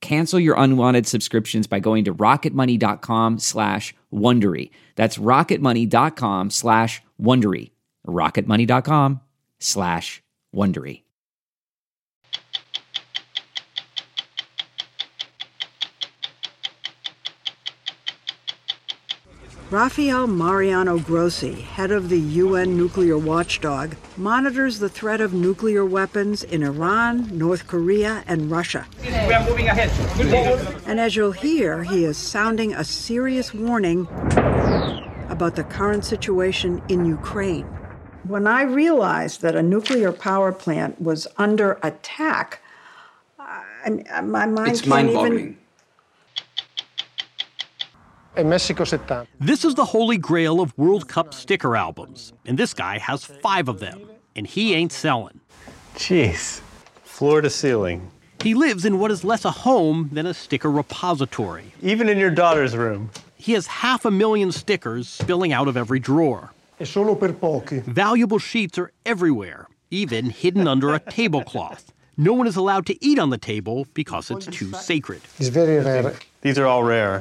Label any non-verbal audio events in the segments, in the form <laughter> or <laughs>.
Cancel your unwanted subscriptions by going to rocketmoney.com slash Wondery. That's rocketmoney.com slash Wondery. rocketmoney.com slash Wondery. Rafael Mariano Grossi, head of the UN nuclear watchdog, monitors the threat of nuclear weapons in Iran, North Korea, and Russia. We are moving ahead. And as you'll hear, he is sounding a serious warning about the current situation in Ukraine. When I realized that a nuclear power plant was under attack, I, my mind It's can't mind-boggling. even. This is the holy grail of World Cup sticker albums, and this guy has five of them, and he ain't selling. Jeez. Floor to ceiling. He lives in what is less a home than a sticker repository. Even in your daughter's room. He has half a million stickers spilling out of every drawer. E solo per pochi. Valuable sheets are everywhere, even hidden under a tablecloth. No one is allowed to eat on the table because it's too sacred. It's very rare. These are all rare.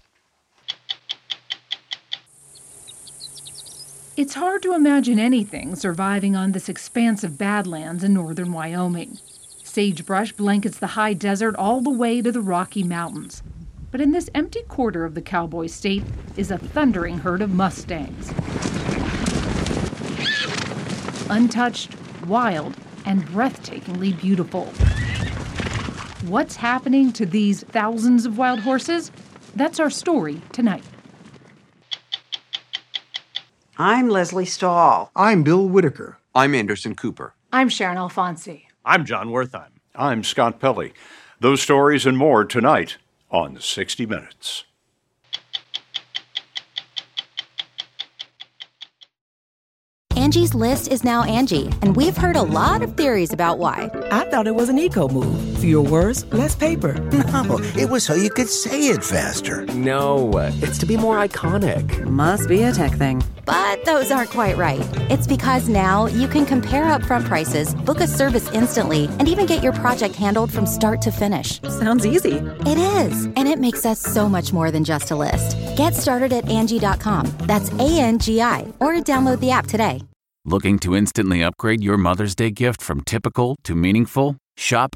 It's hard to imagine anything surviving on this expanse of badlands in northern Wyoming. Sagebrush blankets the high desert all the way to the Rocky Mountains. But in this empty quarter of the cowboy state is a thundering herd of Mustangs. Untouched, wild, and breathtakingly beautiful. What's happening to these thousands of wild horses? That's our story tonight. I'm Lesley Stahl. I'm Bill Whitaker. I'm Anderson Cooper. I'm Sharyn Alfonsi. I'm Jon Wertheim. I'm Scott Pelley. Those stories and more tonight on 60 Minutes. Angie's list is now Angi, and we've heard a lot of theories about why. I thought it was an eco move. Fewer words, less paper. <laughs> No, it was so you could say it faster. No, it's to be more iconic. Must be a tech thing. But those aren't quite right. It's because now you can compare upfront prices, book a service instantly, and even get your project handled from start to finish. Sounds easy. It is, and it makes us so much more than just a list. Get started at Angi.com. That's A N G I, or download the app today. Looking to instantly upgrade your Mother's Day gift from typical to meaningful? Shop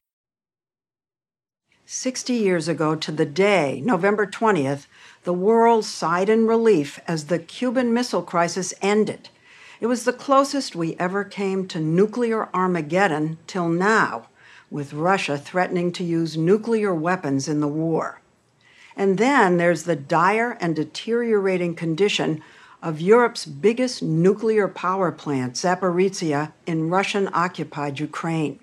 60 years ago to the day, November 20th, the world sighed in relief as the Cuban Missile Crisis ended. It was the closest we ever came to nuclear Armageddon till now, with Russia threatening to use nuclear weapons in the war. And then there's the dire and deteriorating condition of Europe's biggest nuclear power plant, Zaporizhia, in Russian occupied Ukraine.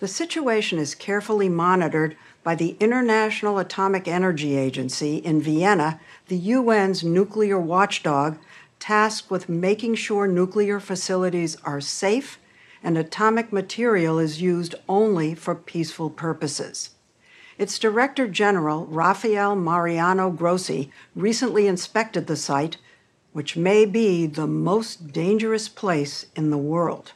The situation is carefully monitored by the International Atomic Energy Agency in Vienna, the UN's nuclear watchdog tasked with making sure nuclear facilities are safe and atomic material is used only for peaceful purposes. Its Director General, Rafael Mariano Grossi, recently inspected the site, which may be the most dangerous place in the world.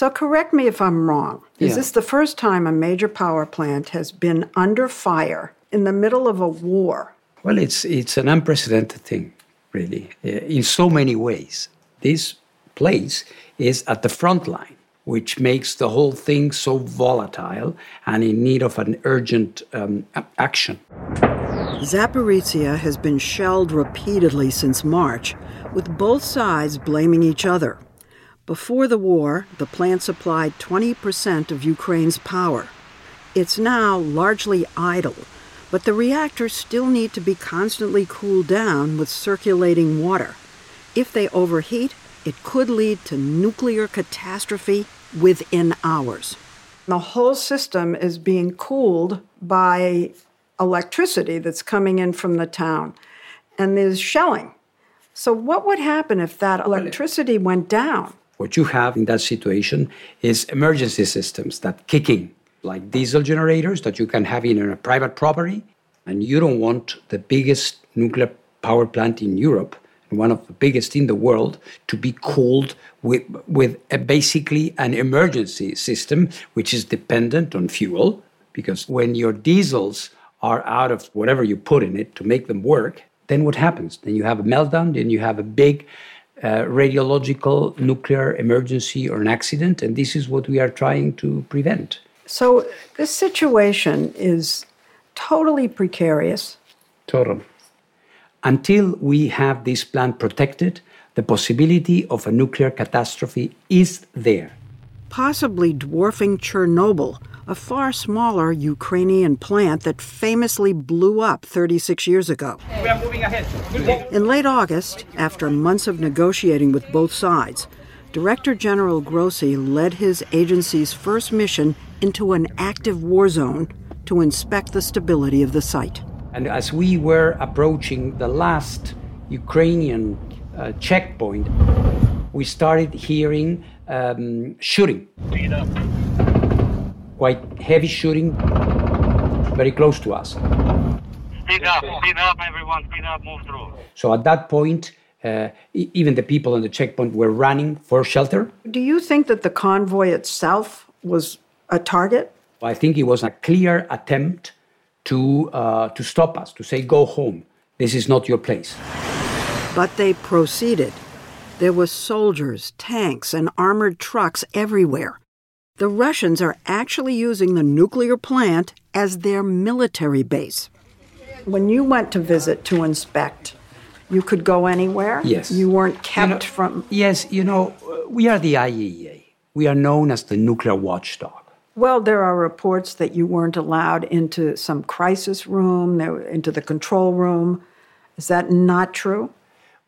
So, correct me if I'm wrong. Is Yeah. this the first time a major power plant has been under fire in the middle of a war? Well, it's it's an unprecedented thing, really, uh, in so many ways. This place is at the front line, which makes the whole thing so volatile and in need of an urgent um, action. Zaporizhia has been shelled repeatedly since March, with both sides blaming each other. Before the war, the plant supplied 20% of Ukraine's power. It's now largely idle, but the reactors still need to be constantly cooled down with circulating water. If they overheat, it could lead to nuclear catastrophe within hours. The whole system is being cooled by electricity that's coming in from the town, and there's shelling. So, what would happen if that electricity went down? What you have in that situation is emergency systems that kick in, like diesel generators that you can have in a private property. And you don't want the biggest nuclear power plant in Europe, one of the biggest in the world, to be cooled with, with basically an emergency system which is dependent on fuel. Because when your diesels are out of whatever you put in it to make them work, then what happens? Then you have a meltdown, then you have a big uh, radiological nuclear emergency or an accident, and this is what we are trying to prevent. So, this situation is totally precarious. Totally. Until we have this plant protected, the possibility of a nuclear catastrophe is there. possibly dwarfing Chernobyl, a far smaller Ukrainian plant that famously blew up 36 years ago. In late August, after months of negotiating with both sides, Director General Grossi led his agency's first mission into an active war zone to inspect the stability of the site. And as we were approaching the last Ukrainian uh, checkpoint, we started hearing um, shooting. Speed up. Quite heavy shooting, very close to us. Speed up. Speed up, everyone. Speed up. Move through. So at that point, uh, e- even the people on the checkpoint were running for shelter. Do you think that the convoy itself was a target? I think it was a clear attempt to, uh, to stop us, to say, go home. This is not your place. But they proceeded. There were soldiers, tanks, and armored trucks everywhere. The Russians are actually using the nuclear plant as their military base. When you went to visit to inspect, you could go anywhere? Yes. You weren't kept You know- from. Yes, you know, uh, we are the IAEA. We are known as the nuclear watchdog. Well, there are reports that you weren't allowed into some crisis room, into the control room. Is that not true?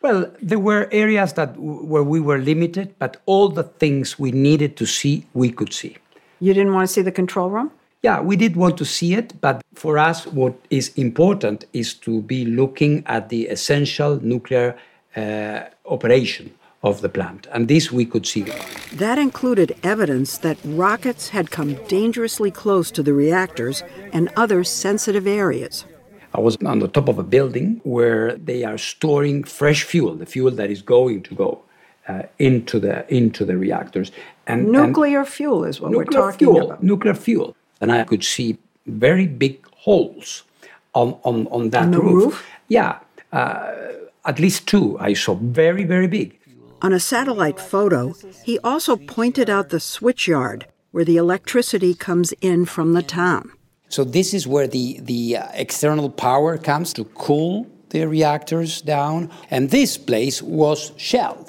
Well, there were areas that w- where we were limited, but all the things we needed to see, we could see. You didn't want to see the control room? Yeah, we did want to see it, but for us, what is important is to be looking at the essential nuclear uh, operation of the plant, and this we could see. That included evidence that rockets had come dangerously close to the reactors and other sensitive areas. I was on the top of a building where they are storing fresh fuel, the fuel that is going to go uh, into the into the reactors. And and- Nuclear fuel is what we're talking fuel, about. nuclear fuel, and I could see very big holes on on on that On the roof. roof? Yeah, uh, at least two I saw, very very big. On a satellite photo, he also pointed out the switchyard where the electricity comes in from the town. So this is where the the uh, external power comes to cool the reactors down, and this place was shelled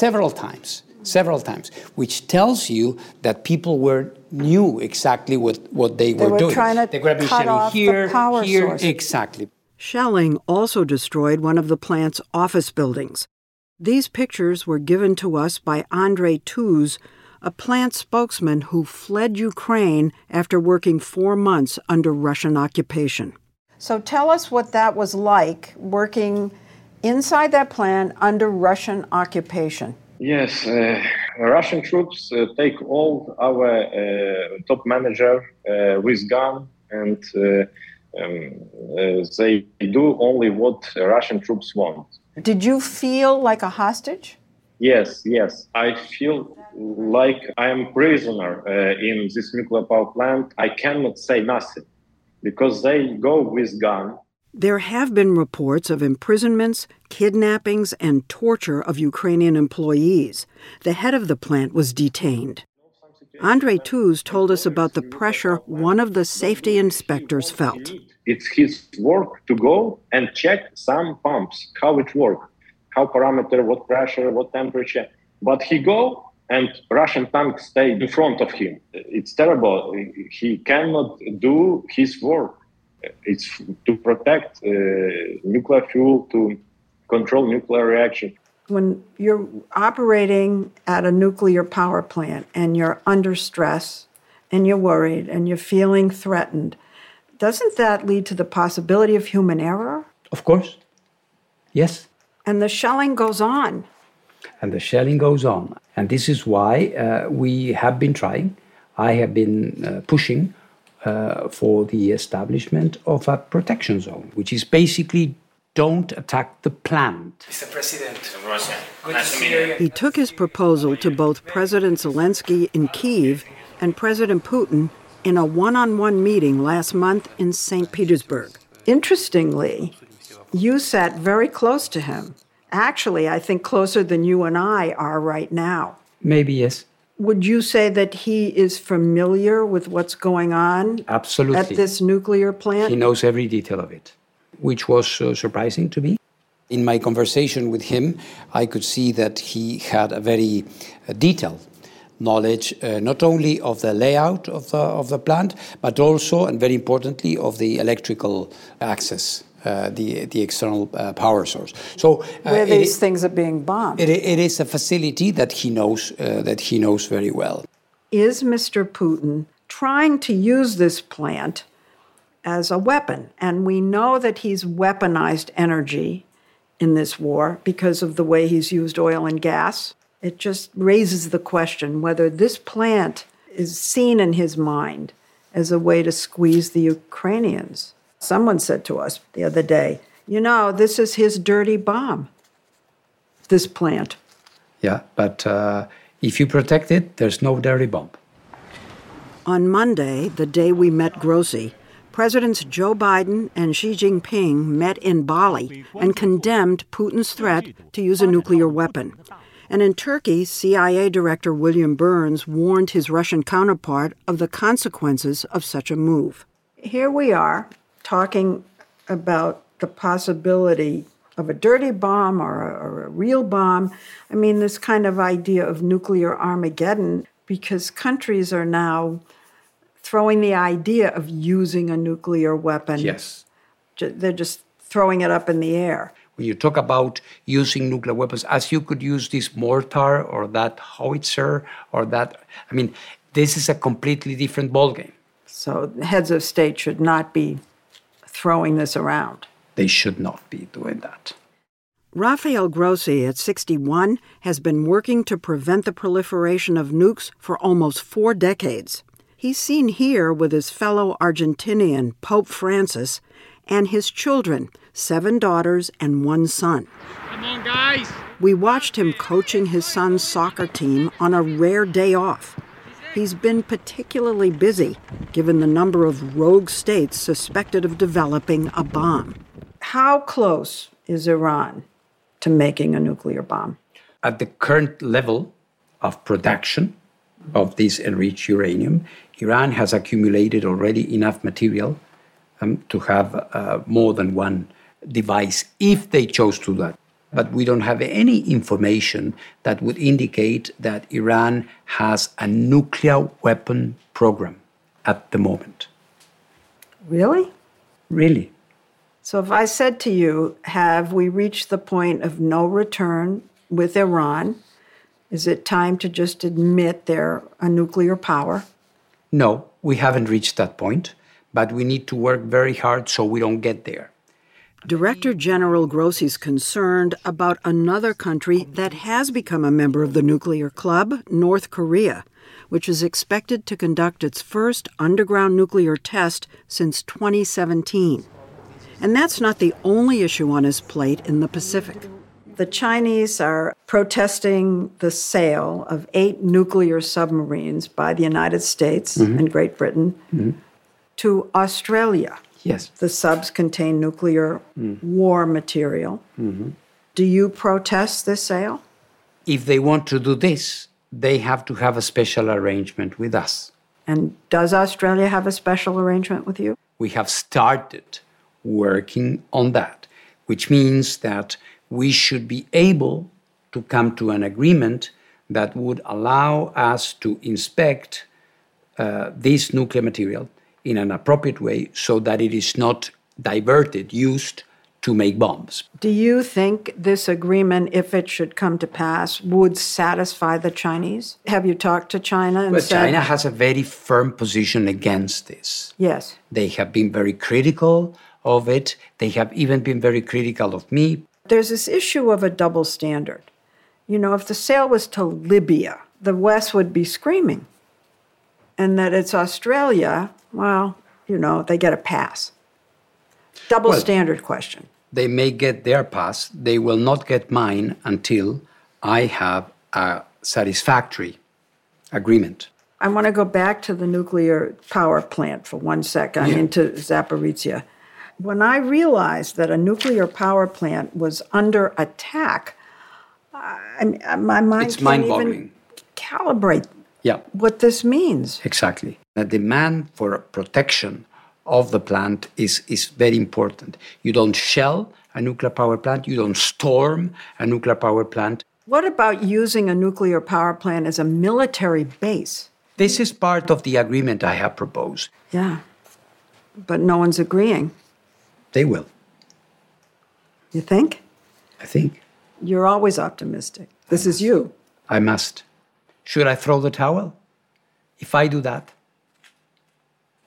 several times. several times, which tells you that people were knew exactly what, what they, They were, were doing. trying to they were be cut shelling off the here, power here, source. exactly. Shelling also destroyed one of the plant's office buildings. These pictures were given to us by Andre Tuz, a plant spokesman who fled Ukraine after working four months under Russian occupation. So tell us what that was like working inside that plant under Russian occupation. Yes, uh, Russian troops uh, take all our uh, top manager uh, with gun and uh, um, uh, they do only what Russian troops want. Did you feel like a hostage? Yes, yes. I feel like I am prisoner uh, in this nuclear power plant. I cannot say nothing because they go with gun. There have been reports of imprisonments, kidnappings, and torture of Ukrainian employees. The head of the plant was detained. Andrei Tuz told us about the pressure one of the safety inspectors felt. It's his work to go and check some pumps, how it works, how parameter, what pressure, what temperature. But he go and Russian tanks stay in front of him. It's terrible. He cannot do his work. It's to protect uh, nuclear fuel, to control nuclear reaction. When you're operating at a nuclear power plant and you're under stress and you're worried and you're feeling threatened, doesn't that lead to the possibility of human error? Of course. Yes. And the shelling goes on. And the shelling goes on. And this is why uh, we have been trying, I have been uh, pushing uh, for the establishment of a protection zone, which is basically don't attack the plant. Mr. President, good to see you. He took his proposal to both President Zelensky in Kiev and President Putin in a one on one meeting last month in St. Petersburg. Interestingly, you sat very close to him. Actually, I think closer than you and I are right now. Maybe yes. Would you say that he is familiar with what's going on Absolutely. at this nuclear plant? He knows every detail of it, which was uh, surprising to me. In my conversation with him, I could see that he had a very uh, detailed knowledge uh, not only of the layout of the, of the plant, but also, and very importantly, of the electrical access. Uh, the the external uh, power source. So uh, where these it, things are being bombed. It, it is a facility that he knows uh, that he knows very well. Is Mr. Putin trying to use this plant as a weapon? And we know that he's weaponized energy in this war because of the way he's used oil and gas. It just raises the question whether this plant is seen in his mind as a way to squeeze the Ukrainians. Someone said to us the other day, you know, this is his dirty bomb, this plant. Yeah, but uh, if you protect it, there's no dirty bomb. On Monday, the day we met Grossi, Presidents Joe Biden and Xi Jinping met in Bali and condemned Putin's threat to use a nuclear weapon. And in Turkey, CIA Director William Burns warned his Russian counterpart of the consequences of such a move. Here we are talking about the possibility of a dirty bomb or a, or a, real bomb. I mean, this kind of idea of nuclear Armageddon, because countries are now throwing the idea of using a nuclear weapon. Yes. They're just throwing it up in the air. When you talk about using nuclear weapons, as you could use this mortar or that howitzer or that, I mean, this is a completely different ballgame. So heads of state should not be throwing this around. They should not be doing that. Rafael Grossi, at 61, has been working to prevent the proliferation of nukes for almost four decades. He's seen here with his fellow Argentinian, Pope Francis, and his children, seven daughters and one son. Come on, guys! We watched him coaching his son's soccer team on a rare day off. He's been particularly busy, given the number of rogue states suspected of developing a bomb. How close is Iran to making a nuclear bomb? At the current level of production of this enriched uranium, Iran has accumulated already enough material um, to have uh, more than one device if they chose to do that. But we don't have any information that would indicate that Iran has a nuclear weapon program at the moment. Really? Really. So if I said to you, have we reached the point of no return with Iran? Is it time to just admit they're a nuclear power? No, we haven't reached that point, but we need to work very hard so we don't get there. Director General Grossi is concerned about another country that has become a member of the nuclear club, North Korea, which is expected to conduct its first underground nuclear test since 2017. And that's not the only issue on his plate in the Pacific. The Chinese are protesting the sale of eight nuclear submarines by the United States Mhm. and Great Britain Mhm. to Australia. Yes. The subs contain nuclear war material. Mhm. Do you protest this sale? If they want to do this, they have to have a special arrangement with us. And does Australia have a special arrangement with you? We have started working on that, which means that we should be able to come to an agreement that would allow us to inspect uh, this nuclear material in an appropriate way so that it is not diverted, used to make bombs. Do you think this agreement, if it should come to pass, would satisfy the Chinese? Have you talked to China and But said, China has a very firm position against this. yes? They have been very critical of it. They have even been very critical of me. There's this issue of a double standard. You know, if the sale was to Libya, the West would be screaming. And that it's Australia, well, you know, they get a pass. Double Well- standard question. They may get their pass, they will not get mine until I have a satisfactory agreement. I want to go back to the nuclear power plant for one second, Yeah. into Zaporizhia. When I realized that a nuclear power plant was under attack, I, my mind It's can't even calibrate Yeah, what this means. exactly. The demand for protection of the plant is, is very important. You don't shell a nuclear power plant, you don't storm a nuclear power plant. What about using a nuclear power plant as a military base? This is part of the agreement I have proposed. Yeah, but no one's agreeing. They will, You think? I think. You're always optimistic. This is you. I must. Should I throw the towel? If I do that,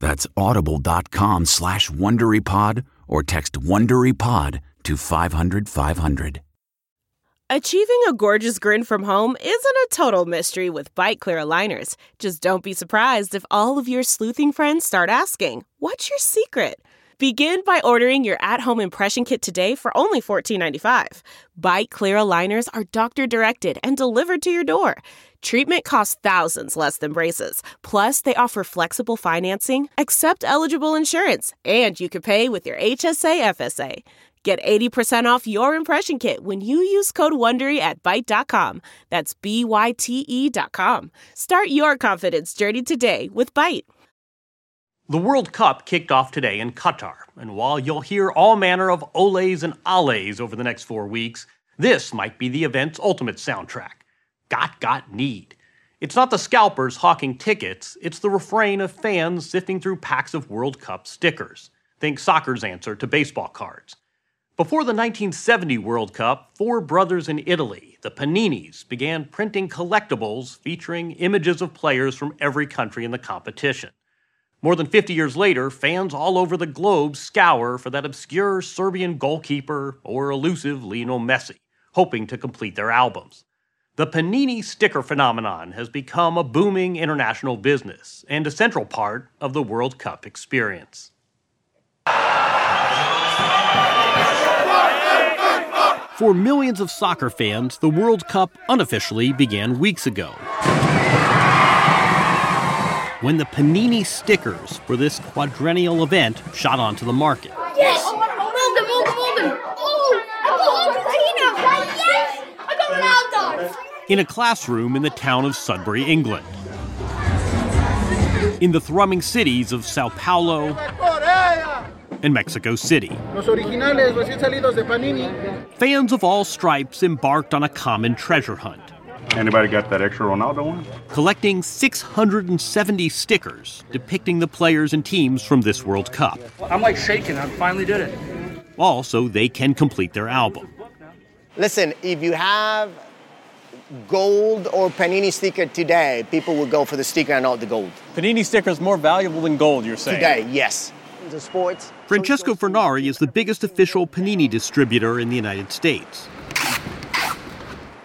That's audible.com slash WonderyPod or text WonderyPod to 500 500. Achieving a gorgeous grin from home isn't a total mystery with Byte Clear aligners. Just don't be surprised if all of your sleuthing friends start asking, What's your secret? Begin by ordering your at home impression kit today for only $14.95. Byte Clear aligners are doctor directed and delivered to your door. Treatment costs thousands less than braces. Plus, they offer flexible financing, accept eligible insurance, and you can pay with your HSA FSA. Get 80% off your impression kit when you use code WONDERY at Byte.com. That's B-Y-T-E dot com. Start your confidence journey today with Byte. The World Cup kicked off today in Qatar, and while you'll hear all manner of oles and alles over the next four weeks, this might be the event's ultimate soundtrack Got Got Need. It's not the scalpers hawking tickets, it's the refrain of fans sifting through packs of World Cup stickers. Think soccer's answer to baseball cards. Before the 1970 World Cup, four brothers in Italy, the Paninis, began printing collectibles featuring images of players from every country in the competition. More than 50 years later, fans all over the globe scour for that obscure Serbian goalkeeper or elusive Lionel Messi, hoping to complete their albums. The Panini sticker phenomenon has become a booming international business and a central part of the World Cup experience. For millions of soccer fans, the World Cup unofficially began weeks ago. When the Panini stickers for this quadrennial event shot onto the market. Yes! Morgan, Morgan, Morgan! Oh, I got Argentina! Yes! I got Ronaldo! In a classroom in the town of Sudbury, England. In the thrumming cities of Sao Paulo and Mexico City. Fans of all stripes embarked on a common treasure hunt. Anybody got that extra Ronaldo one? Collecting 670 stickers depicting the players and teams from this World Cup. I'm like shaking. I finally did it. All so they can complete their album. Listen, if you have gold or Panini sticker today, people will go for the sticker and not the gold. Panini sticker is more valuable than gold, you're saying? Today, yes. The sports. Francesco Furnari is the biggest official Panini distributor in the United States.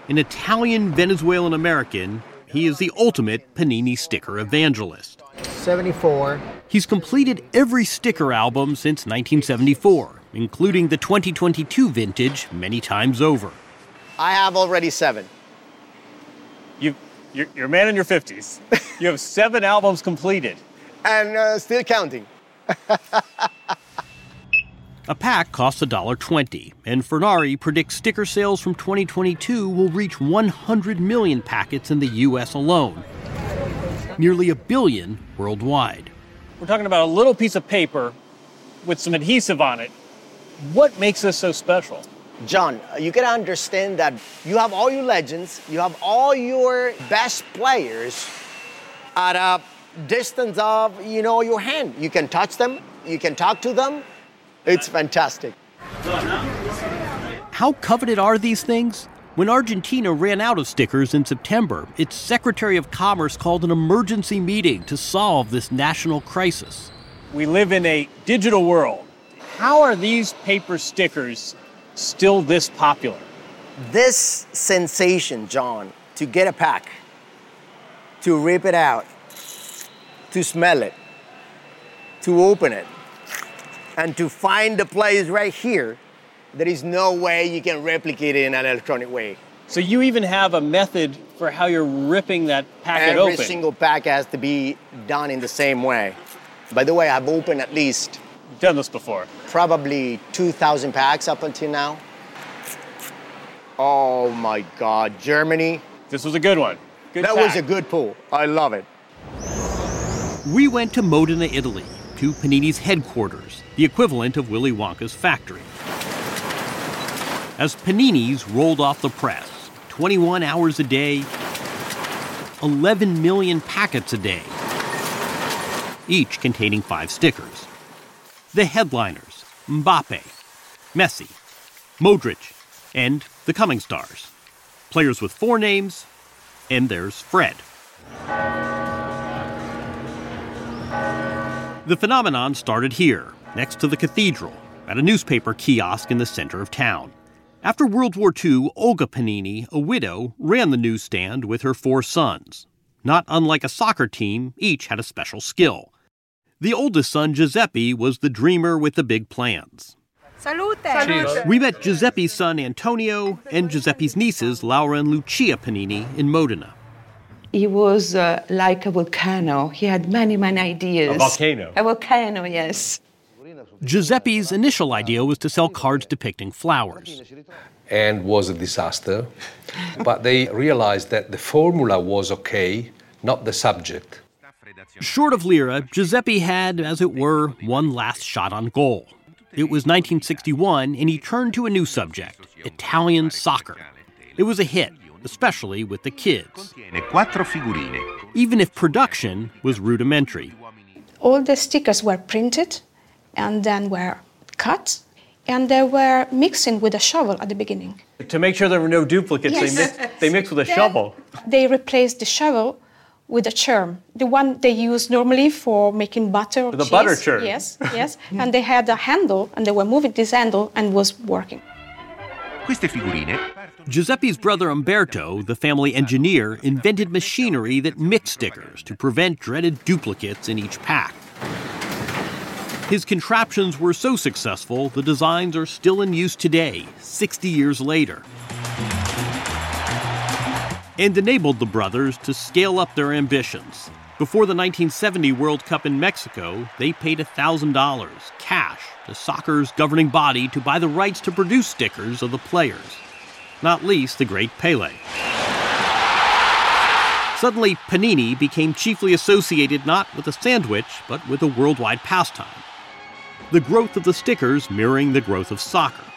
An Italian Venezuelan American, he is the ultimate Panini sticker evangelist. 74. He's completed every sticker album since 1974, including the 2022 vintage many times over. I have already seven. You, you're, you're a man in your 50s. You have seven albums completed. And uh, still counting. <laughs> A pack costs $1.20, and Furnari predicts sticker sales from 2022 will reach 100 million packets in the U.S. alone, nearly a billion worldwide. We're talking about a little piece of paper with some adhesive on it. What makes this so special? Jon, you gotta understand that you have all your legends, you have all your best players at a distance of, you know, your hand. You can touch them, you can talk to them. It's fantastic. How coveted are these things? When Argentina ran out of stickers in September, its Secretary of Commerce called an emergency meeting to solve this national crisis. We live in a digital world. How are these paper stickers still this popular? This sensation, Jon, to get a pack, to rip it out, to smell it, to open it, and to find the place right here, there is no way you can replicate it in an electronic way. So you even have a method for how you're ripping that packet Every open. Every single pack has to be done in the same way. By the way, I've opened at least done this before. probably 2,000 packs up until now. Oh my God, Germany. This was a good one. Good that was a good pull. I love it. We went to Modena, Italy, to Panini's headquarters, the equivalent of Willy Wonka's factory. As Panini's rolled off the press, 21 hours a day, 11 million packets a day, each containing five stickers. The headliners Mbappe, Messi, Modric, and the coming stars. Players with four names, and there's Fred. The phenomenon started here, next to the cathedral, at a newspaper kiosk in the center of town. After World War II, Olga Panini, a widow, ran the newsstand with her four sons. Not unlike a soccer team, each had a special skill. The oldest son, Giuseppe, was the dreamer with the big plans. Salute! We met Giuseppe's son, Antonio, and Giuseppe's nieces, Laura and Lucia Panini, in Modena. He was uh, like a volcano. He had many, many ideas. A volcano? A volcano, yes. Giuseppe's initial idea was to sell cards depicting flowers. and was a disaster. but they realized that the formula was okay, not the subject. Short of Lira, Giuseppe had, as it were, one last shot on goal. It was 1961, and he turned to a new subject Italian soccer. It was a hit, especially with the kids, even if production was rudimentary. All the stickers were printed and then were cut and they were mixing with a shovel at the beginning. To make sure there were no duplicates, Yes. they, mix, they mix with a <laughs> Then shovel. They replaced the shovel with a churn, the one they use normally for making butter or With a cheese. butter churn. Yes, yes. and they had a handle, and they were moving this handle and was working. Queste figurine. Giuseppe's brother Umberto, the family engineer, invented machinery that mixed stickers to prevent dreaded duplicates in each pack. His contraptions were so successful, the designs are still in use today, 60 years later. And enabled the brothers to scale up their ambitions. Before the 1970 World Cup in Mexico, they paid $1,000 cash to soccer's governing body to buy the rights to produce stickers of the players, not least the great Pele. Suddenly, Panini became chiefly associated not with a sandwich, but with a worldwide pastime. The growth of the stickers mirroring the growth of soccer.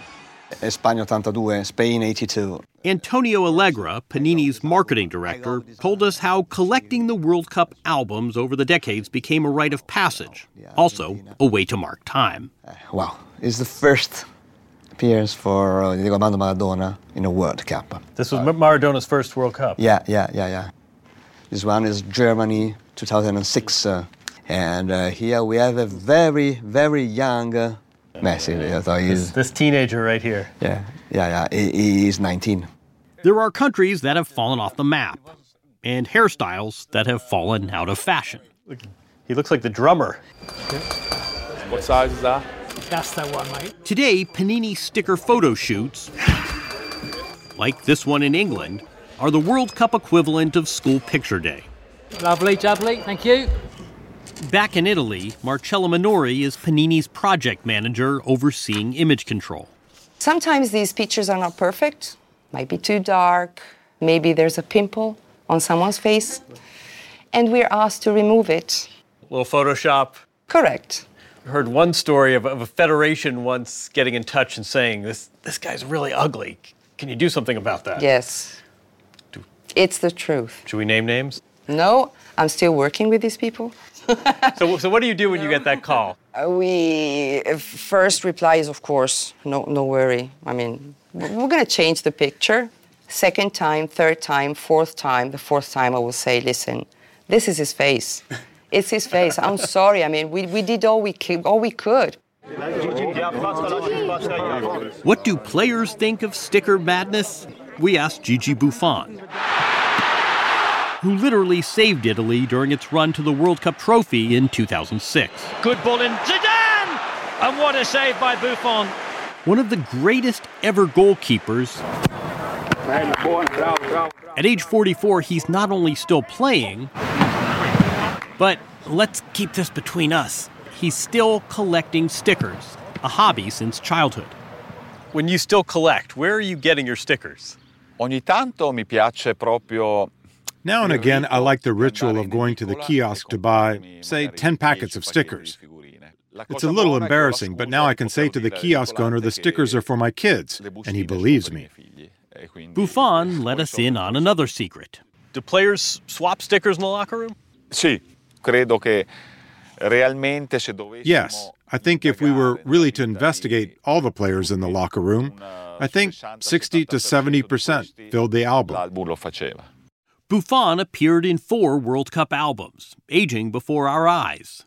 España 82, Spain 82. Antonio Allegra, Panini's marketing director, told us how collecting the World Cup albums over the decades became a rite of passage, also a way to mark time. Wow, it's the first appearance for uh, Diego Armando Maradona in a World Cup. This was Maradona's first World Cup. Yeah, yeah, yeah, yeah. This one is Germany 2006. Uh, and uh, here we have a very, very young Messi. I thought This, he's, this teenager right here. yeah, yeah, yeah. He, he is 19. There are countries that have fallen off the map, and hairstyles that have fallen out of fashion. He looks like the drummer. What size is that? That's the one, mate. Today, Panini sticker photo shoots, like this one in England, are the World Cup equivalent of school picture day. Lovely, jubbly. Thank you. Back in Italy, Marcella Minori is Panini's project manager overseeing image control. Sometimes these pictures are not perfect, might be too dark, maybe there's a pimple on someone's face, and we're asked to remove it. little Photoshop. Correct. I heard one story of, of a federation once getting in touch and saying, this, this guy's really ugly. Can you do something about that? Yes. Do, It's the truth. Should we name names? No, I'm still working with these people. <laughs> So, so what do you do when you get that call? Uh, we uh, first reply is of course no no worry. I mean we're gonna change the picture. Second time, third time, fourth time. The fourth time I will say, listen, this is his face. It's his face. I'm <laughs> sorry. I mean we, we did all we could, all we could. What do players think of sticker madness? We asked Gigi Buffon, who literally saved Italy during its run to the World Cup trophy in 2006. Good ball in Zidane! And what a save by Buffon. One of the greatest ever goalkeepers. At age 44, he's not only still playing, but let's keep this between us. He's still collecting stickers, a hobby since childhood. When you still collect, where are you getting your stickers? Ogni tanto mi piace proprio Now and again, I like the ritual of going to the kiosk to buy, say, 10 packets of stickers. It's a little embarrassing, but now I can say to the kiosk owner the stickers are for my kids, and he believes me. Buffon let us in on another secret. Do players swap stickers in the locker room? Sì, credo che realmente se Yes, I think if we were really to investigate all the players in the locker room, I think 60 to 70% filled the album. L'album lo faceva. Buffon appeared in four World Cup albums, aging before our eyes.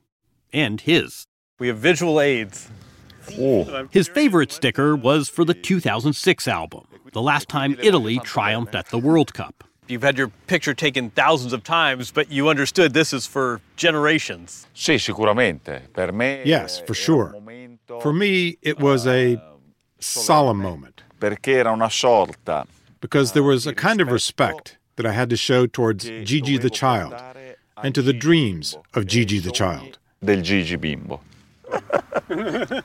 And his. We have visual aids. His favorite sticker was for the 2006 album, the last time Italy triumphed at the World Cup. You've had your picture taken thousands of times, but you understood this is for generations. Sì, sicuramente. Per me Yes, for sure. For me, it was a eh, solemn moment perché era una sorta because there was a kind of respect that I had to show towards Gigi the child and to the dreams of Gigi the child. del Gigi Bimbo. <laughs>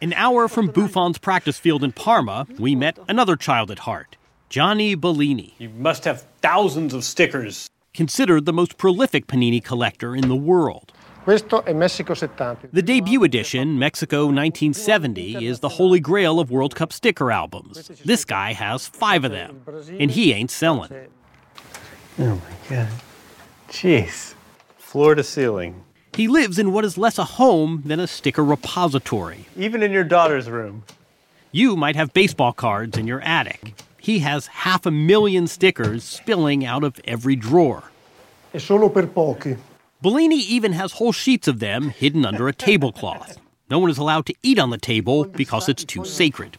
An hour from Buffon's practice field in Parma, we met another child at heart, Johnny Bellini. You must have thousands of stickers. Considered the most prolific Panini collector in the world. Questo è Messico 70. The debut edition, Mexico 1970, is the holy grail of World Cup sticker albums. This guy has five of them, and he ain't selling. Oh my God. Jeez. Floor to ceiling. He lives in what is less a home than a sticker repository. Even in your daughter's room. You might have baseball cards in your attic. He has half a million stickers spilling out of every drawer. È solo per pochi. Bellini even has whole sheets of them hidden under a tablecloth. No one is allowed to eat on the table because it's too sacred.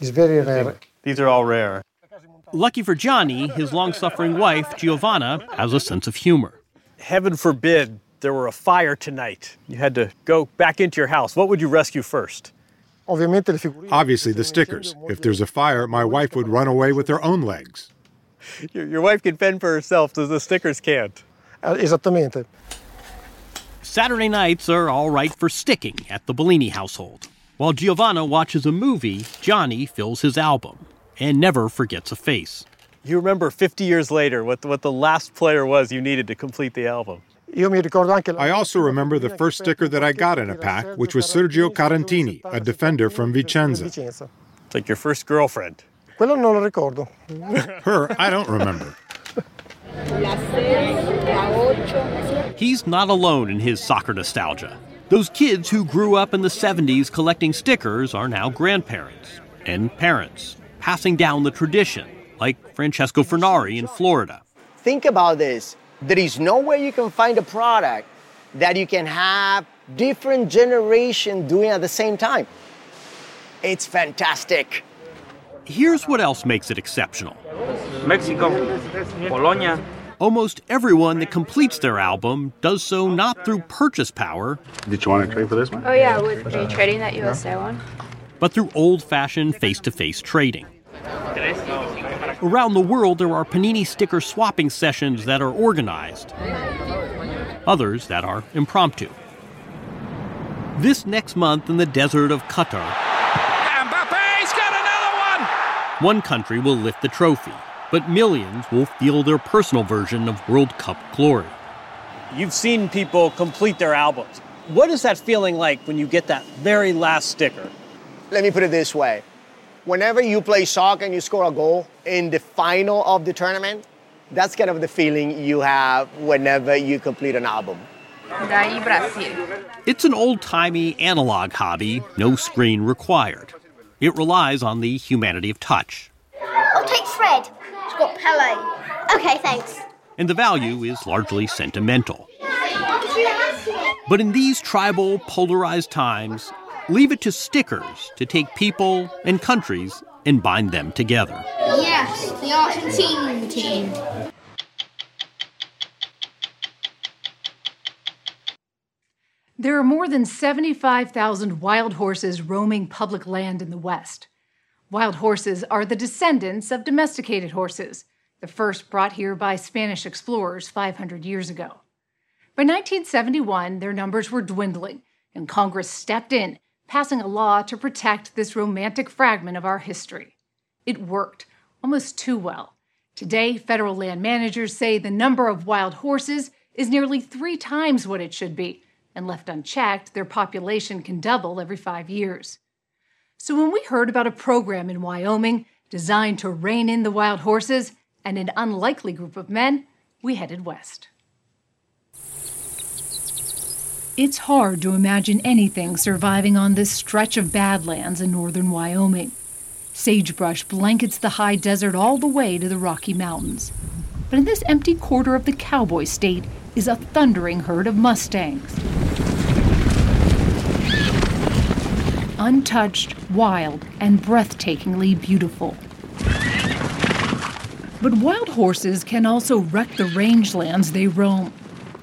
It's very rare. These are all rare. Lucky for Johnny, his long suffering wife, Giovanna, has a sense of humor. Heaven forbid there were a fire tonight. You had to go back into your house. What would you rescue first? Obviously, the stickers. If there's a fire, my wife would run away with her own legs. Your, your wife can fend for herself, so the stickers can't. Uh, esattamente. Saturday nights are all right for sticking at the Bellini household. While Giovanna watches a movie, Johnny fills his album and never forgets a face. You remember 50 years later what, what the last player was you needed to complete the album. I also remember the first sticker that I got in a pack, which was Sergio Carantini, a defender from Vicenza. It's like your first girlfriend. Quello non lo ricordo. Her, I don't remember. He's not alone in his soccer nostalgia. Those kids who grew up in the 70s collecting stickers are now grandparents and parents, passing down the tradition, like Francesco Fernari in Florida. Think about this. There is nowhere you can find a product that you can have different generation doing at the same time. It's fantastic. Here's what else makes it exceptional. Mexico, Polonia. Almost everyone that completes their album does so not through purchase power. Did you want to trade for this one? Oh yeah, would are you trading that USA one? But through old-fashioned face-to-face trading. Around the world, there are Panini sticker swapping sessions that are organized, others that are impromptu. This next month in the desert of Qatar, Mbappe's got another one! one country will lift the trophy, but millions will feel their personal version of World Cup glory. You've seen people complete their albums. What is that feeling like when you get that very last sticker? Let me put it this way. Whenever you play soccer and you score a goal in the final of the tournament, that's kind of the feeling you have whenever you complete an album. Daí Brasil. It's an old timey analog hobby, no screen required. It relies on the humanity of touch, I'll take Fred. He's got Pele. Okay, thanks. and the value is largely sentimental. But in these tribal, polarized times, leave it to stickers to take people and countries and bind them together. Yes, the Argentine team. There are more than 75,000 wild horses roaming public land in the West. Wild horses are the descendants of domesticated horses, the first brought here by Spanish explorers 500 years ago. By 1971, their numbers were dwindling, and Congress stepped in, passing a law to protect this romantic fragment of our history. It worked, almost too well. Today, federal land managers say the number of wild horses is nearly three times what it should be, and left unchecked, their population can double every five years. So when we heard about a program in Wyoming designed to rein in the wild horses and an unlikely group of men, we headed west. It's hard to imagine anything surviving on this stretch of badlands in northern Wyoming. Sagebrush blankets the high desert all the way to the Rocky Mountains. But in this empty quarter of the cowboy state is a thundering herd of Mustangs. Untouched, wild, and breathtakingly beautiful. But wild horses can also wreck the rangelands they roam.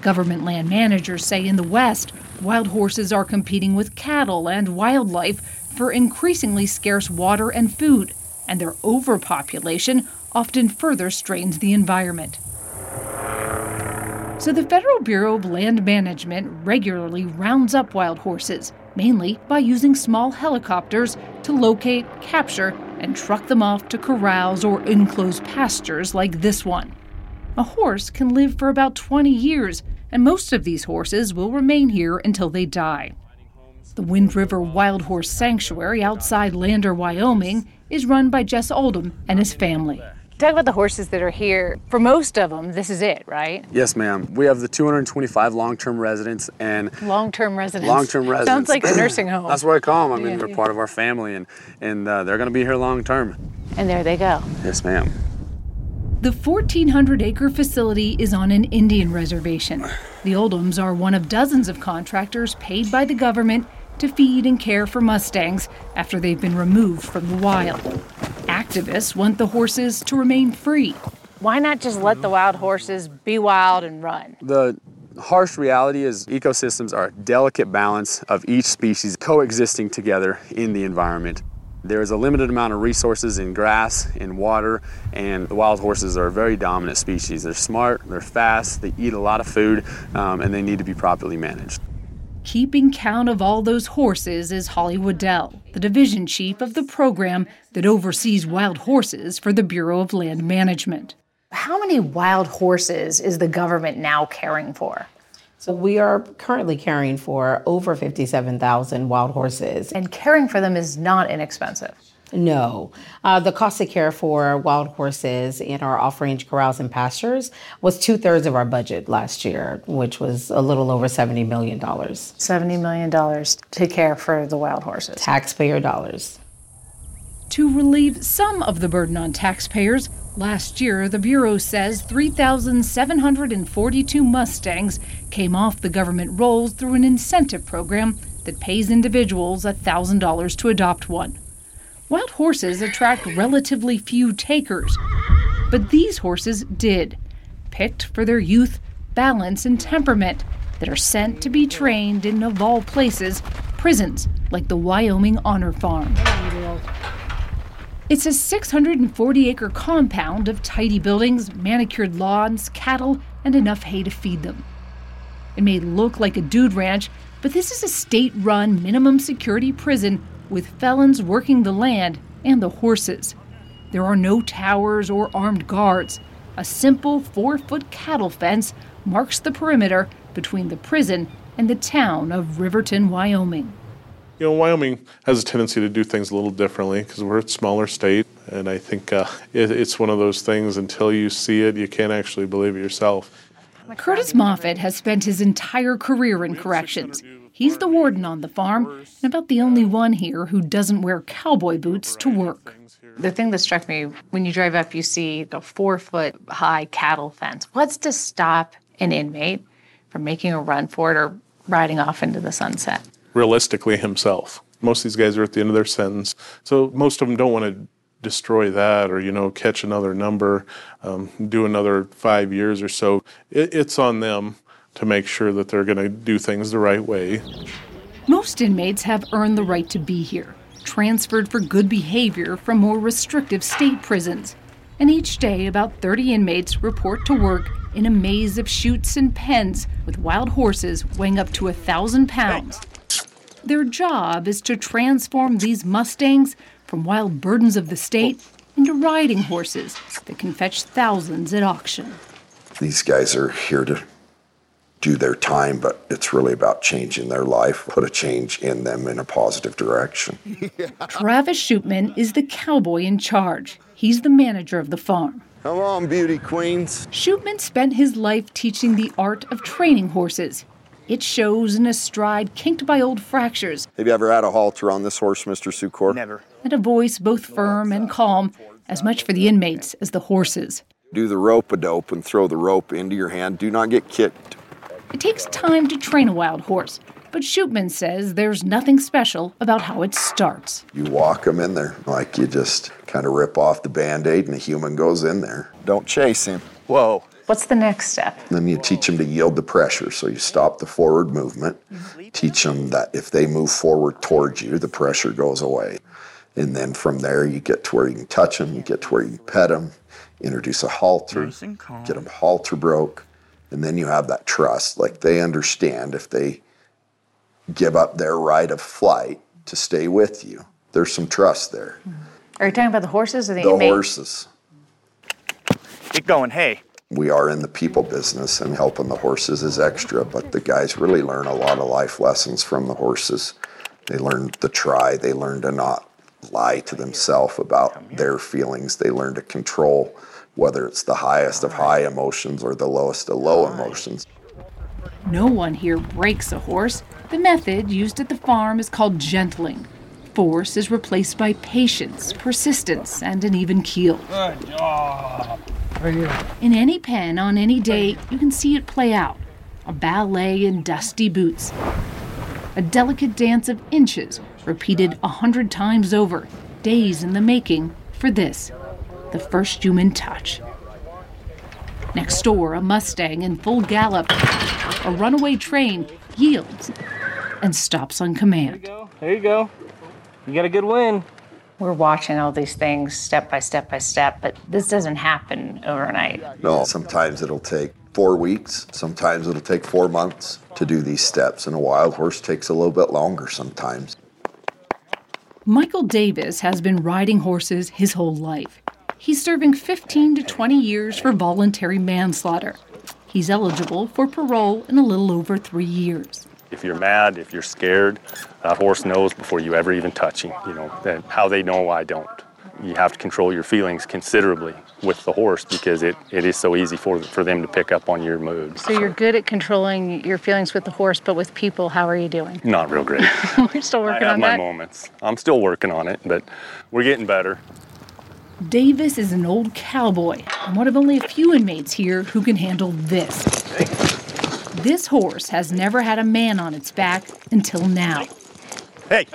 Government land managers say in the West, wild horses are competing with cattle and wildlife for increasingly scarce water and food, and their overpopulation often further strains the environment. So the Federal Bureau of Land Management regularly rounds up wild horses, mainly by using small helicopters to locate, capture, and truck them off to corrals or enclosed pastures like this one. A horse can live for about 20 years, and most of these horses will remain here until they die. The Wind River Wild Horse Sanctuary outside Lander, Wyoming, is run by Jess Oldham and his family. Talk about the horses that are here. For most of them, this is it, right? Yes, ma'am. We have the 225 long-term residents and Long-term residents. long-term residents. Sounds like a <clears throat> nursing home. That's what I call them. I mean, Yeah. they're part of our family, and and uh, they're going to be here long-term. And there they go. Yes, ma'am. The 1,400 acre facility is on an Indian reservation. The Oldhams are one of dozens of contractors paid by the government to feed and care for Mustangs after they've been removed from the wild. Activists want the horses to remain free. Why not just let the wild horses be wild and run? The harsh reality is ecosystems are a delicate balance of each species coexisting together in the environment. There is a limited amount of resources in grass, in water, and the wild horses are a very dominant species. They're smart, they're fast, they eat a lot of food, um, and they need to be properly managed. Keeping count of all those horses is Holly Waddell, the division chief of the program that oversees wild horses for the Bureau of Land Management. How many wild horses is the government now caring for? So we are currently caring for over 57,000 wild horses. And caring for them is not inexpensive. No. Uh, the cost of care for wild horses in our off range corrals and pastures was two thirds of our budget last year, which was a little over $70 million. $70 million to care for the wild horses. Taxpayer dollars. To relieve some of the burden on taxpayers, last year the Bureau says 3,742 Mustangs came off the government rolls through an incentive program that pays individuals $1,000 to adopt one. Wild horses attract relatively few takers, but these horses did, picked for their youth, balance, and temperament that are sent to be trained in, of all places, prisons like the Wyoming Honor Farm. It's a 640 acre compound of tidy buildings, manicured lawns, cattle, and enough hay to feed them. It may look like a dude ranch, but this is a state run minimum security prison with felons working the land and the horses. There are no towers or armed guards. A simple four foot cattle fence marks the perimeter between the prison and the town of Riverton, Wyoming. You know, Wyoming has a tendency to do things a little differently because we're a smaller state, and I think uh, it, it's one of those things until you see it, you can't actually believe it yourself. Curtis Moffat has spent his entire career in corrections. He's the warden on the farm, and about the only one here who doesn't wear cowboy boots to work. The thing that struck me when you drive up, you see a four foot high cattle fence. What's to stop an inmate from making a run for it or riding off into the sunset? Realistically, himself. Most of these guys are at the end of their sentence, so most of them don't want to destroy that or you know catch another number, um, do another five years or so. It, it's on them to make sure that they're going to do things the right way. Most inmates have earned the right to be here, transferred for good behavior from more restrictive state prisons. And each day, about 30 inmates report to work in a maze of chutes and pens with wild horses weighing up to a thousand pounds. Their job is to transform these Mustangs from wild burdens of the state into riding horses that can fetch thousands at auction. These guys are here to do their time, but it's really about changing their life, put a change in them in a positive direction. <laughs> Travis Shootman is the cowboy in charge. He's the manager of the farm. Come on, beauty queens. Shootman spent his life teaching the art of training horses. It shows in a stride kinked by old fractures Have you ever had a halter on this horse, Mr. Sucor? Never. and a voice both firm and calm, as much for the inmates as the horses. Do the rope a dope and throw the rope into your hand. Do not get kicked. It takes time to train a wild horse, but Shootman says there's nothing special about how it starts. You walk them in there like you just kind of rip off the band aid and a human goes in there. Don't chase him. Whoa. What's the next step? Then you teach them to yield the pressure. So you stop the forward movement, teach them that if they move forward towards you, the pressure goes away. And then from there, you get to where you can touch them, you get to where you can pet them, introduce a halter, get them halter broke, and then you have that trust. Like they understand if they give up their right of flight to stay with you, there's some trust there. Are you talking about the horses or the, The horses. Keep going. Hey. we are in the people business and helping the horses is extra, but the guys really learn a lot of life lessons from the horses. They learn to try, they learn to not lie to themselves about their feelings. They learn to control whether it's the highest of high emotions or the lowest of low emotions. No one here breaks a horse. The method used at the farm is called gentling. Force is replaced by patience, persistence, and an even keel. Good job. Right In any pen on any day, you can see it play out a ballet in dusty boots, a delicate dance of inches repeated a hundred times over, days in the making for this, the first human touch. Next door, a Mustang in full gallop, a runaway train yields and stops on command. There you go. There you go. You got a good win. We're watching all these things step by step by step, but this doesn't happen overnight. No, sometimes it'll take four weeks, sometimes it'll take four months to do these steps, and a wild horse takes a little bit longer sometimes. Michael Davis has been riding horses his whole life. He's serving 15 to 20 years for voluntary manslaughter. He's eligible for parole in a little over three years. If you're mad, if you're scared, that horse knows before you ever even touch him. You know, that how they know I don't. You have to control your feelings considerably with the horse because it, it is so easy for, for them to pick up on your mood. So you're good at controlling your feelings with the horse, but with people, how are you doing? Not real great. <laughs> We're still working I have on my that. moments. I'm still working on it, but we're getting better. Davis is an old cowboy and one of only a few inmates here who can handle this. This horse has never had a man on its back until now. Hey!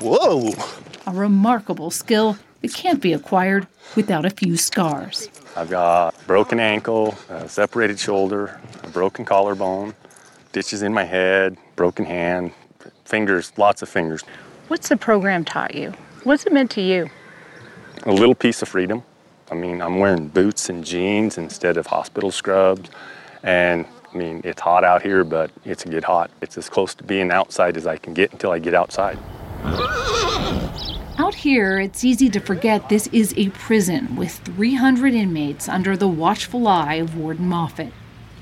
Whoa! A remarkable skill that can't be acquired without a few scars. I've got broken ankle, a separated shoulder, a broken collarbone, ditches in my head, broken hand, fingers, lots of fingers. What's the program taught you? What's it meant to you? A little piece of freedom. I mean, I'm wearing boots and jeans instead of hospital scrubs. And I mean, it's hot out here, but it's a good hot. It's as close to being outside as I can get until I get outside. Out here, it's easy to forget this is a prison with 300 inmates under the watchful eye of Warden Moffat.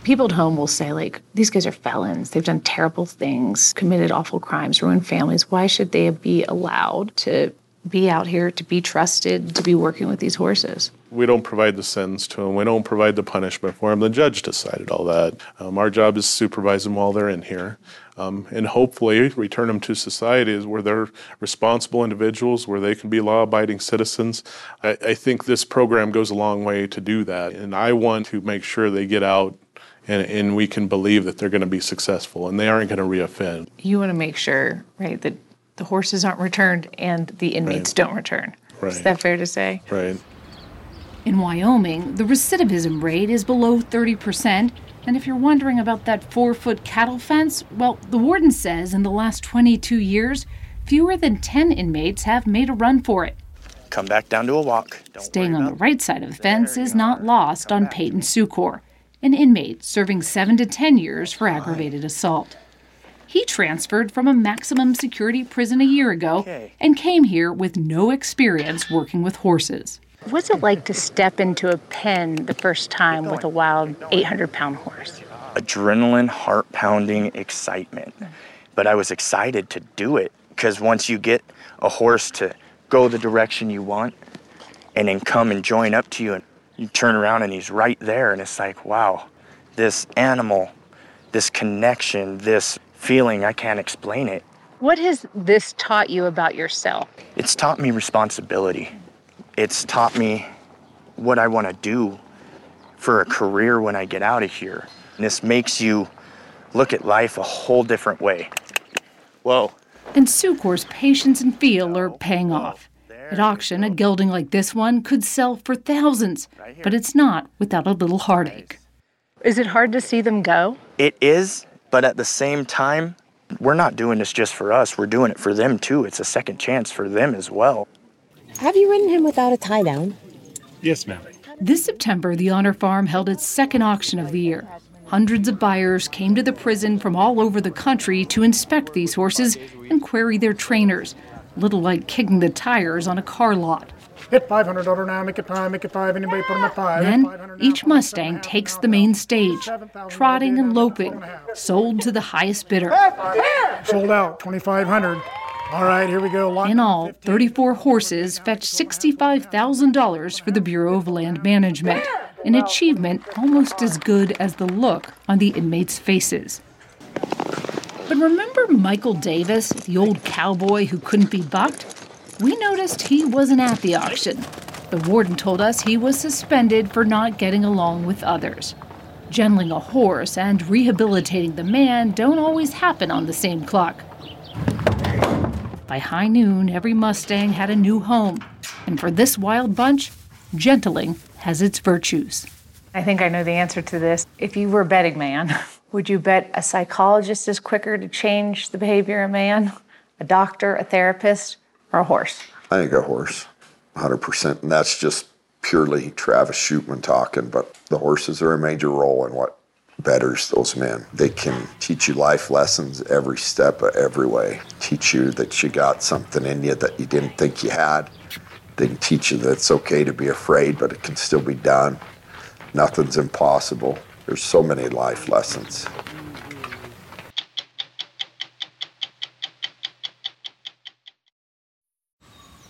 People at home will say, like, these guys are felons. They've done terrible things, committed awful crimes, ruined families. Why should they be allowed to be out here, to be trusted, to be working with these horses? We don't provide the sentence to them. We don't provide the punishment for them. The judge decided all that. Um, our job is to supervise them while they're in here. Um, and hopefully return them to society where they're responsible individuals, where they can be law abiding citizens. I, I think this program goes a long way to do that. And I want to make sure they get out and, and we can believe that they're going to be successful and they aren't going to reoffend. You want to make sure, right, that the horses aren't returned and the inmates Right. don't return. Right. Is that fair to say? Right. In Wyoming, the recidivism rate is below 30%. And if you're wondering about that four foot cattle fence, well, the warden says in the last 22 years, fewer than 10 inmates have made a run for it. Come back down to a walk. Staying on the right side of the fence is not lost on Peyton Sucor, an inmate serving 7 to 10 years for aggravated assault. He transferred from a maximum security prison a year ago and came here with no experience working with horses. What's it like to step into a pen the first time with a wild 800 pound horse? Adrenaline, heart pounding, excitement. But I was excited to do it because once you get a horse to go the direction you want and then come and join up to you, and you turn around and he's right there, and it's like, wow, this animal, this connection, this feeling, I can't explain it. What has this taught you about yourself? It's taught me responsibility. It's taught me what I want to do for a career when I get out of here. And this makes you look at life a whole different way. Whoa. And Sucor's patience and feel are paying off. At auction, a gelding like this one could sell for thousands, but it's not without a little heartache. Is it hard to see them go? It is, but at the same time, we're not doing this just for us. We're doing it for them too. It's a second chance for them as well. Have you ridden him without a tie down? Yes, ma'am. This September, the Honor Farm held its second auction of the year. Hundreds of buyers came to the prison from all over the country to inspect these horses and query their trainers, little like kicking the tires on a car lot. Hit $500 now, make it five, make it five, anybody put them at five. Then each Mustang takes the main stage, trotting and loping, sold to the highest bidder. Sold out, 2500 All right, here we go. In all, 34 horses fetched $65,000 for the Bureau of Land Management, an achievement almost as good as the look on the inmates' faces. But remember Michael Davis, the old cowboy who couldn't be bucked? We noticed he wasn't at the auction. The warden told us he was suspended for not getting along with others. Gentling a horse and rehabilitating the man don't always happen on the same clock. By high noon, every Mustang had a new home. And for this wild bunch, gentling has its virtues. I think I know the answer to this. If you were a betting man, <laughs> would you bet a psychologist is quicker to change the behavior of a man, a doctor, a therapist, or a horse? I think a horse, 100%. And that's just purely Travis Shootman talking, but the horses are a major role in what betters those men. They can teach you life lessons every step of every way. Teach you that you got something in you that you didn't think you had. They can teach you that it's okay to be afraid, but it can still be done. Nothing's impossible. There's so many life lessons.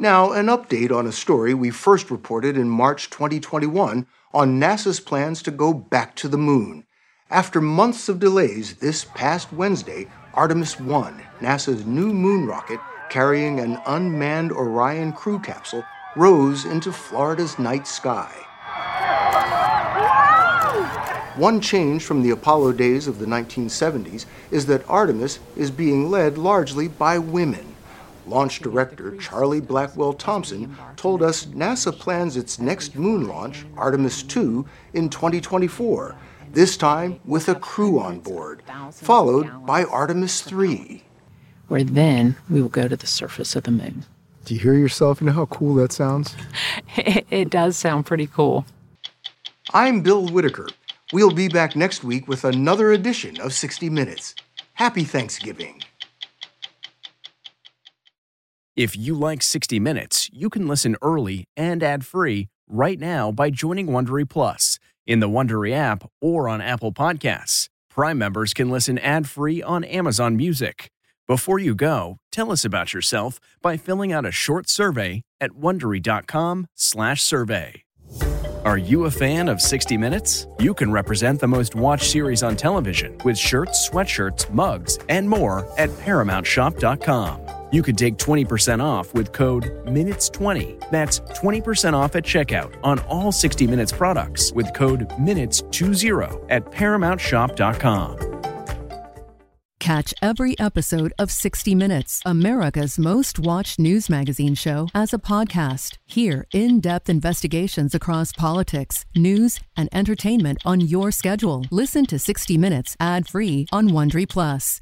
Now, an update on a story we first reported in March 2021 on NASA's plans to go back to the moon. After months of delays, this past Wednesday, Artemis 1, NASA's new moon rocket carrying an unmanned Orion crew capsule, rose into Florida's night sky. One change from the Apollo days of the 1970s is that Artemis is being led largely by women. Launch director Charlie Blackwell Thompson told us NASA plans its next moon launch, Artemis II, in 2024 this time with a crew on board, followed by Artemis III. Where then we will go to the surface of the moon. Do you hear yourself? You know how cool that sounds? It, <laughs> it does sound pretty cool. I'm Bill Whitaker. We'll be back next week with another edition of 60 Minutes. Happy Thanksgiving. If you like 60 Minutes, you can listen early and ad-free right now by joining Wondery Plus in the Wondery app or on Apple Podcasts. Prime members can listen ad-free on Amazon Music. Before you go, tell us about yourself by filling out a short survey at wondery.com/survey. Are you a fan of 60 Minutes? You can represent the most watched series on television with shirts, sweatshirts, mugs, and more at paramountshop.com. You can take 20% off with code MINUTES20. That's 20% off at checkout on all 60 Minutes products with code MINUTES20 at ParamountShop.com. Catch every episode of 60 Minutes, America's most watched news magazine show, as a podcast. Hear in depth investigations across politics, news, and entertainment on your schedule. Listen to 60 Minutes ad free on Wondery Plus.